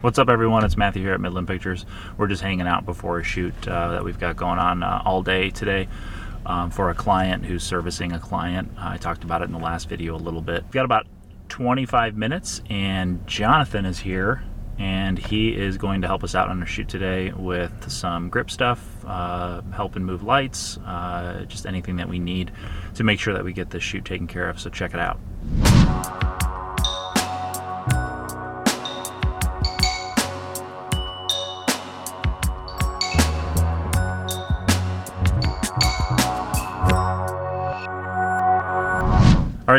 What's up, everyone? It's Matthew here at Midland Pictures. We're just hanging out before a shoot uh, that we've got going on uh, all day today um, for a client who's servicing a client. I talked about it in the last video a little bit. We've got about 25 minutes, and Jonathan is here, and he is going to help us out on a shoot today with some grip stuff, uh, helping move lights, uh, just anything that we need to make sure that we get this shoot taken care of. So check it out.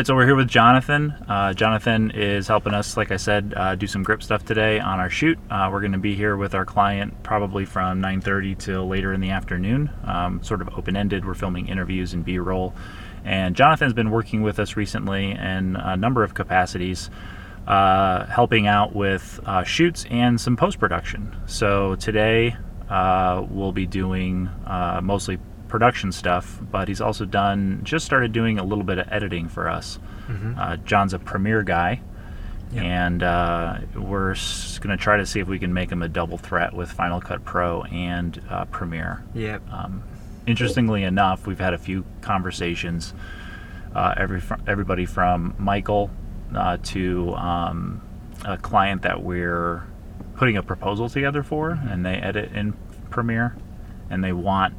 Right, so we're here with Jonathan. Uh, Jonathan is helping us, like I said, uh, do some grip stuff today on our shoot. Uh, we're going to be here with our client probably from 9:30 till later in the afternoon, um, sort of open-ended. We're filming interviews and B-roll, and Jonathan's been working with us recently in a number of capacities, uh, helping out with uh, shoots and some post-production. So today uh, we'll be doing mostly production stuff, but he's also done just started doing a little bit of editing for us. Mm-hmm. Uh, John's a Premiere guy, Yep. and uh, we're going to try to see if we can make him a double threat with Final Cut Pro and uh, Premiere. Yep. Um, interestingly enough, we've had a few conversations. Uh, every fr- everybody from Michael uh, to um, a client that we're putting a proposal together for, and they edit in Premiere, and they want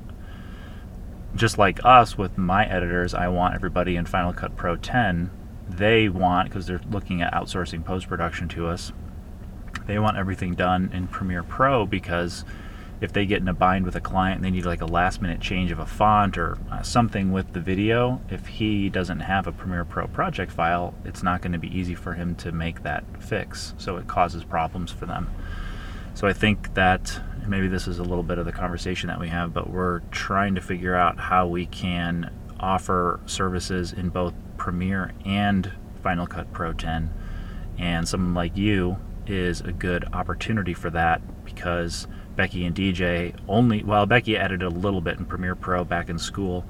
just like us with my editors, I want everybody in Final Cut Pro 10. They want because they're looking at outsourcing post production to us. They want everything done in Premiere Pro because if they get in a bind with a client and they need like a last minute change of a font or uh, something with the video, if he doesn't have a Premiere Pro project file, it's not going to be easy for him to make that fix. So it causes problems for them. So I think that maybe this is a little bit of the conversation that we have, but we're trying to figure out how we can offer services in both Premiere and Final Cut Pro 10. And someone like you is a good opportunity for that because Becky and DJ only, well, Becky edited a little bit in Premiere Pro back in school,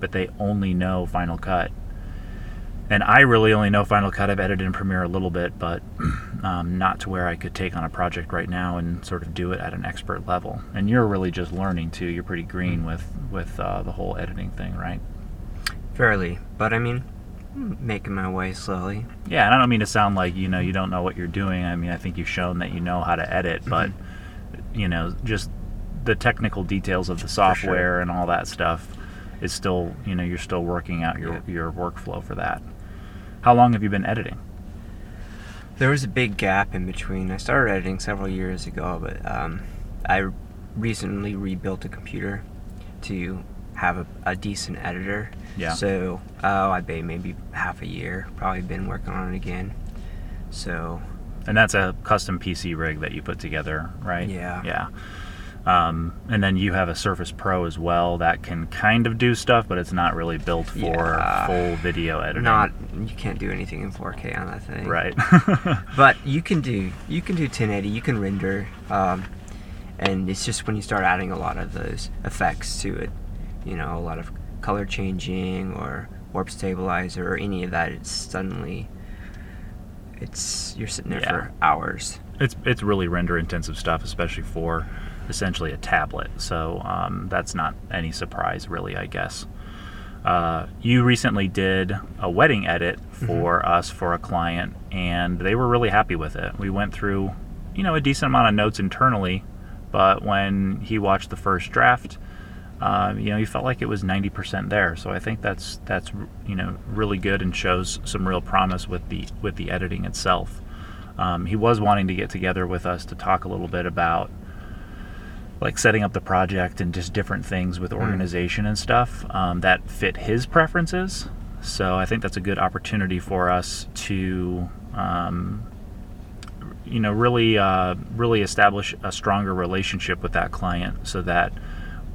but they only know Final Cut and I really only know Final Cut. I've edited in Premiere a little bit, but um, not to where I could take on a project right now and sort of do it at an expert level. And you're really just learning too. You're pretty green with with uh, the whole editing thing, right? Fairly, but I mean, making my way slowly. Yeah, and I don't mean to sound like you know you don't know what you're doing. I mean, I think you've shown that you know how to edit, but you know, just the technical details of the software and all that stuff is still, you know, you're still working out your Yeah. your workflow for that. How long have you been editing? There was a big gap in between. I started editing several years ago, but um, I recently rebuilt a computer to have a, a decent editor. Yeah. So, oh, I bet maybe half a year. Probably been working on it again. So, And that's a custom PC rig that you put together, right? Yeah. Yeah. Um, and then you have a Surface Pro as well that can kind of do stuff, but it's not really built for Yeah. full video editing. not you can't do anything in 4K on that thing. right. but you can do you can do 1080 you can render um, and it's just when you start adding a lot of those effects to it you know a lot of color changing or warp stabilizer or any of that it's suddenly it's you're sitting there Yeah. for hours it's it's really render intensive stuff, especially for essentially a tablet. So um, that's not any surprise, really, I guess. Uh, you recently did a wedding edit for us for a client, and they were really happy with it. We went through, you know, a decent amount of notes internally, but when he watched the first draft, uh, you know, he felt like it was 90% there. So I think that's that's you know really good and shows some real promise with the with the editing itself. Um, he was wanting to get together with us to talk a little bit about like setting up the project and just different things with organization and stuff um, that fit his preferences. So I think that's a good opportunity for us to, um, you know, really, uh, really establish a stronger relationship with that client, so that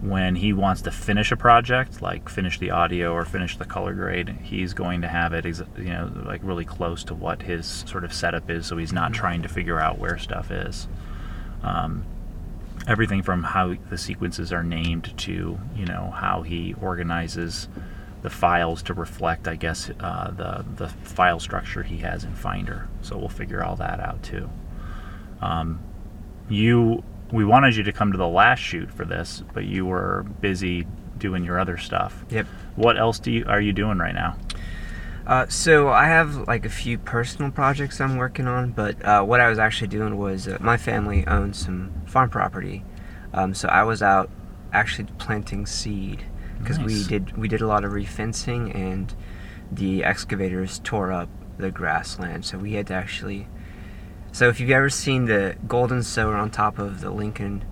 when he wants to finish a project, like finish the audio or finish the color grade, he's going to have it, ex- you know, like really close to what his sort of setup is, so he's not trying to figure out where stuff is. Um, everything from how the sequences are named to you know how he organizes the files to reflect, I guess, uh, the the file structure he has in Finder. So we'll figure all that out too. Um, you we wanted you to come to the last shoot for this, but you were busy doing your other stuff. Yep. What else do you are you doing right now? Uh, so I have like a few personal projects I'm working on, but uh, what I was actually doing was uh, my family owns some farm property, um, so I was out actually planting seed because we did we did a lot of refencing and the excavators tore up the grassland, so we had to actually. So if you've ever seen the golden sower on top of the Lincoln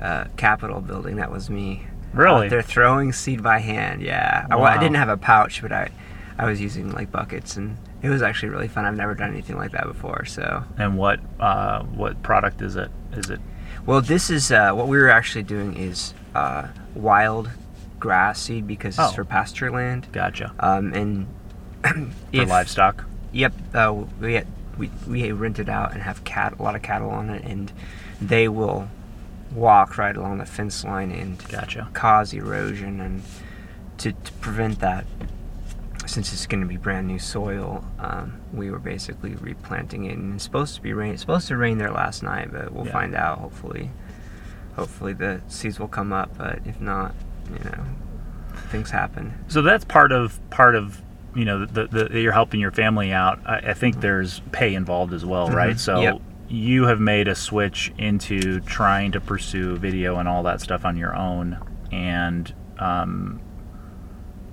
uh, Capitol building, that was me. Really? they're throwing seed by hand. Yeah, I, I didn't have a pouch, but I, I was using like buckets, and it was actually really fun. I've never done anything like that before. So, And what uh, what product is it? Is it well, this is uh, what we were actually doing is uh, wild grass seed because it's Oh. for pasture land. gotcha Um, and for livestock? Yep, uh, we had, we we rent it out and have cat a lot of cattle on it, and they will walk right along the fence line and Gotcha. cause erosion and to, to prevent that since it's going to be brand new soil um, we were basically replanting it and it's supposed to be rain it's supposed to rain there last night but we'll Yeah. find out hopefully hopefully the seeds will come up but if not you know things happen So that's part of part of you know the, the, the you're helping your family out. I, I think there's pay involved as well, right? Mhm. So Yep. you have made a switch into trying to pursue video and all that stuff on your own, and um,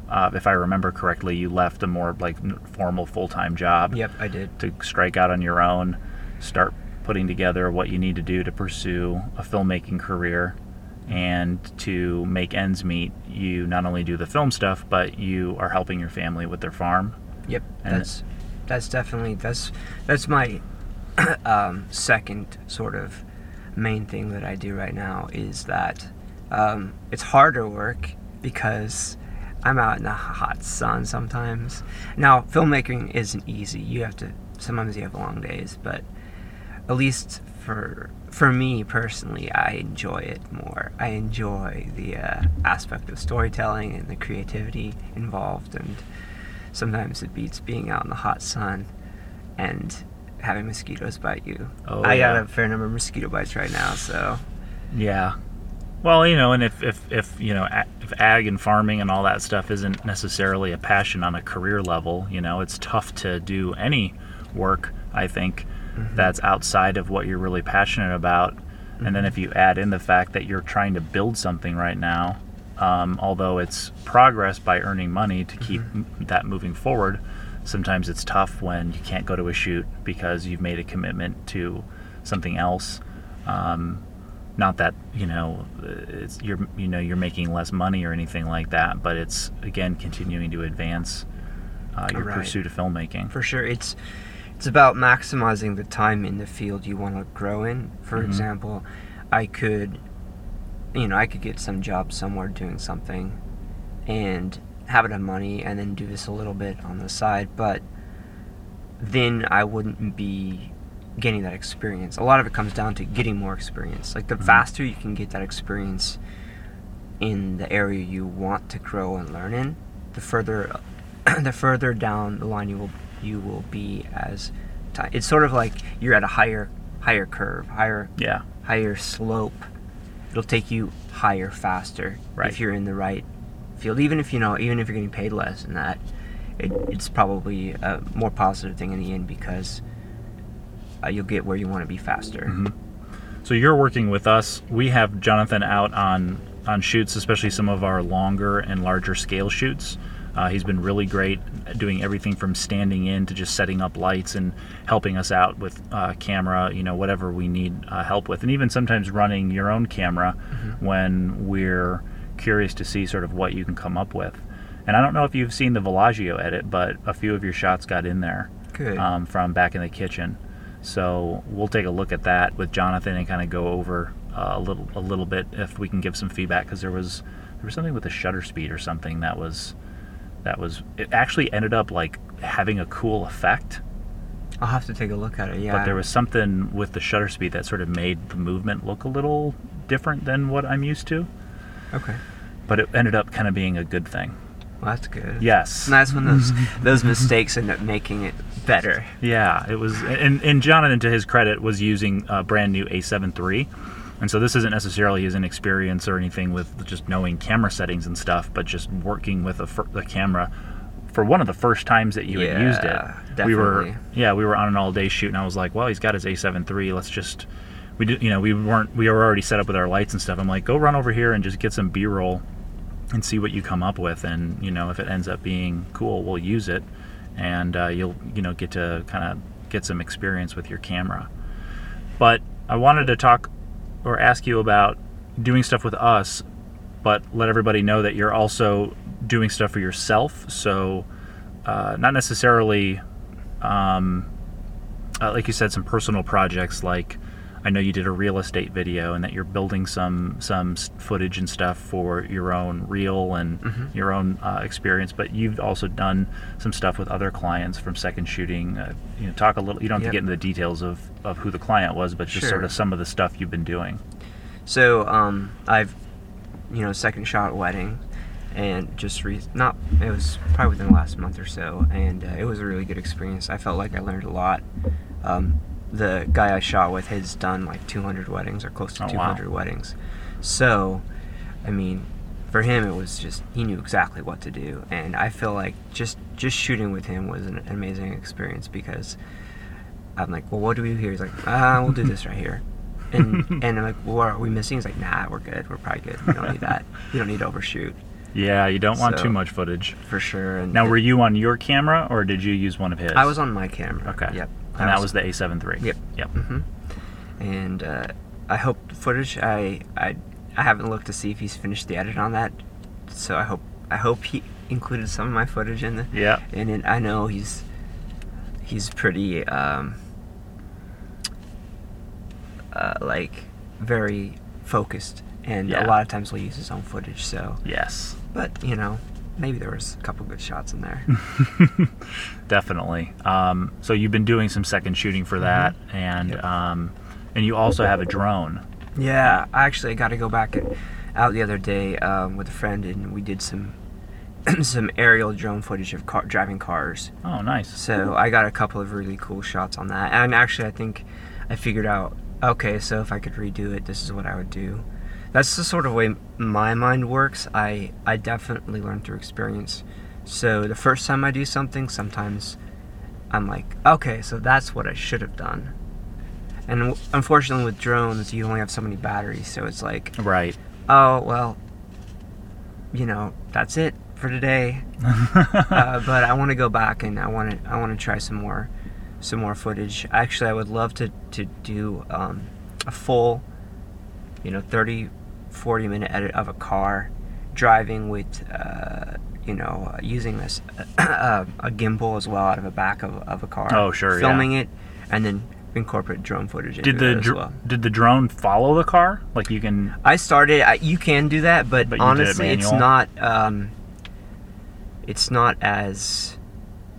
uh, if I remember correctly, you left a more like formal full time job yep i did to strike out on your own, start putting together what you need to do to pursue a filmmaking career and to make ends meet. You not only do the film stuff, but you are helping your family with their farm. Yep, And- that's that's definitely that's that's my um, second sort of main thing that I do right now is that um, it's harder work because I'm out in the hot sun sometimes. Now, filmmaking isn't easy. You have to sometimes you have long days, but at least for for me personally, I enjoy it more. I enjoy the uh, aspect of storytelling and the creativity involved, and sometimes it beats being out in the hot sun and having mosquitoes bite you. Oh, I got a fair number of mosquito bites right now, so Yeah. Well, you know, and if, if, if you know, if ag and farming and all that stuff isn't necessarily a passion on a career level, you know, it's tough to do any work, I think, that's outside of what you're really passionate about. And then if you add in the fact that you're trying to build something right now, um, although it's progress by earning money to keep m- that moving forward, sometimes it's tough when you can't go to a shoot because you've made a commitment to something else. Um, not that you know it's you're you know you're making less money or anything like that, but it's again continuing to advance uh, your Right. pursuit of filmmaking. for sure it's it's about maximizing the time in the field you want to grow in for Mhm. example i could you know i could get some job somewhere doing something and have enough money and then do this a little bit on the side but then i wouldn't be getting that experience. A lot of it comes down to getting more experience. Like the Mhm. faster you can get that experience in the area you want to grow and learn in the further the further down the line you will you will be as time it's sort of like you're at a higher higher curve higher Yeah, higher slope. It'll take you higher faster Right. if you're in the right field. Even if you know even if you're getting paid less than that it, it's probably a more positive thing in the end because you'll get where you want to be faster Mhm. So you're working with us. We have Jonathan out on on shoots, especially some of our longer and larger scale shoots. Uh, he's been really great at doing everything from standing in to just setting up lights and helping us out with uh, camera, you know, whatever we need uh, help with, and even sometimes running your own camera when we're curious to see sort of what you can come up with. And I don't know if you've seen the Villaggio edit, but a few of your shots got in there good um, from back in the kitchen. So we'll take a look at that with Jonathan and kind of go over uh, a little a little bit if we can give some feedback because there was there was something with the shutter speed or something that was that was it actually ended up like having a cool effect. I'll have to take a look at it yeah but there was something with the shutter speed that sort of made the movement look a little different than what I'm used to. Okay. But it ended up kind of being a good thing Well, that's good. Yes. And that's when those those mistakes end up making it better. Yeah, it was, and, and Jonathan, to his credit, was using a brand new A7 III. And so this isn't necessarily his inexperience or anything with just knowing camera settings and stuff, but just working with a, fir- a camera for one of the first times that you had used it. Yeah, We were, yeah, we were on an all-day shoot, and I was like, well, he's got his A7 III. Let's just, we did, you know, we weren't, we were already set up with our lights and stuff. I'm like, go run over here and just get some B-roll and see what you come up with. And you know if it ends up being cool we'll use it. And uh, you'll you know get to kind of get some experience with your camera. But i wanted to talk or ask you about doing stuff with us but let everybody know that you're also doing stuff for yourself. So uh, not necessarily um, uh, like you said some personal projects like I know you did a real estate video and that you're building some some footage and stuff for your own reel and Mhm. your own uh, experience, but you've also done some stuff with other clients from second shooting. Uh, you know, talk a little. You don't have Yep. to get into the details of, of who the client was, but just Sure. sort of some of the stuff you've been doing. So um, I've, you know, second shot wedding, and just re- not. It was probably within the last month or so, and uh, it was a really good experience. I felt like I learned a lot. Um, the guy I shot with has done like 200 weddings or close to Oh, wow. 200 weddings, so, I mean, for him it was just he knew exactly what to do, and I feel like just just shooting with him was an amazing experience because I'm like, well, what do we do here? He's like, ah, we'll do this right here. And and I'm like, well, are we missing? He's like, nah, we're good. We're probably good. We don't need that. You don't need to overshoot Yeah, you don't want So- too much footage. for sure. And Now, were you on your camera or did you use one of his? I was on my camera. Okay. Yep. And that was the A7 III. Yep. Yep. hmm And uh, I hope the footage. I I I haven't looked to see if he's finished the edit on that. So I hope I hope he included some of my footage in the Yeah. And it. I know he's he's pretty um, uh, like very focused, and Yeah. a lot of times he'll use his own footage. So, Yes. but you know, maybe there was a couple good shots in there. Definitely. Um, so you've been doing some second shooting for that, and Yep. um, and you also have a drone. yeah, I actually got to go back out the other day um, with a friend, and we did some some aerial drone footage of car, driving cars. Oh, nice. So I got a couple of really cool shots on that. And actually, I think I figured out okay, so if I could redo it, this is what I would do. That's the sort of way my mind works. I, I definitely learn through experience. So the first time I do something, sometimes I'm like, okay, so that's what I should have done. And w- unfortunately, with drones, you only have so many batteries, so it's like, Right. oh, well, you know, that's it for today uh, but I want to go back and I want to I want to try some more some more footage. Actually, I would love to to do um, a full, you know, 30, 40 minute edit of a car driving with, uh, you know, uh, using this uh, a gimbal as well out of the back of, of a car. Oh, sure, yeah. Filming it and then incorporate drone footage into did the dr- well. did the drone follow the car? Like you can. I started. I, you can do that, but, But did it honestly, it's not. Um, it's not as.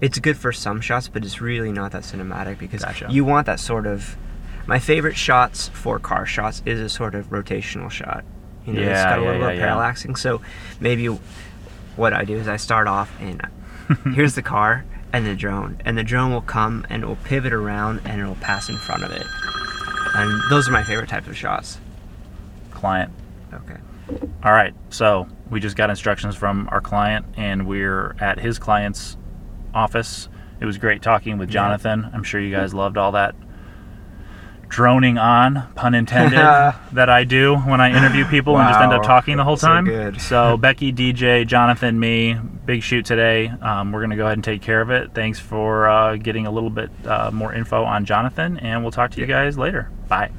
It's good for some shots, but it's really not that cinematic because Gotcha. you want that sort of. My favorite shots for car shots is a sort of rotational shot. You know, it's Yeah, got a yeah, little bit of yeah. parallaxing. So maybe what I do is I start off and here's the car and the drone, and the drone will come and it will pivot around and it will pass in front of it. And those are my favorite types of shots. client. Okay. All right. So we just got instructions from our client, and we're at his client's office. It was great talking with Yeah. Jonathan. I'm sure you guys loved all that droning on, pun intended, that I do when I interview people and just end up talking the whole So time. good. So Becky, DJ, Jonathan, me, big shoot today. Um, we're gonna go ahead and take care of it. Thanks for uh, getting a little bit uh, more info on Jonathan, and we'll talk to you guys later. Bye.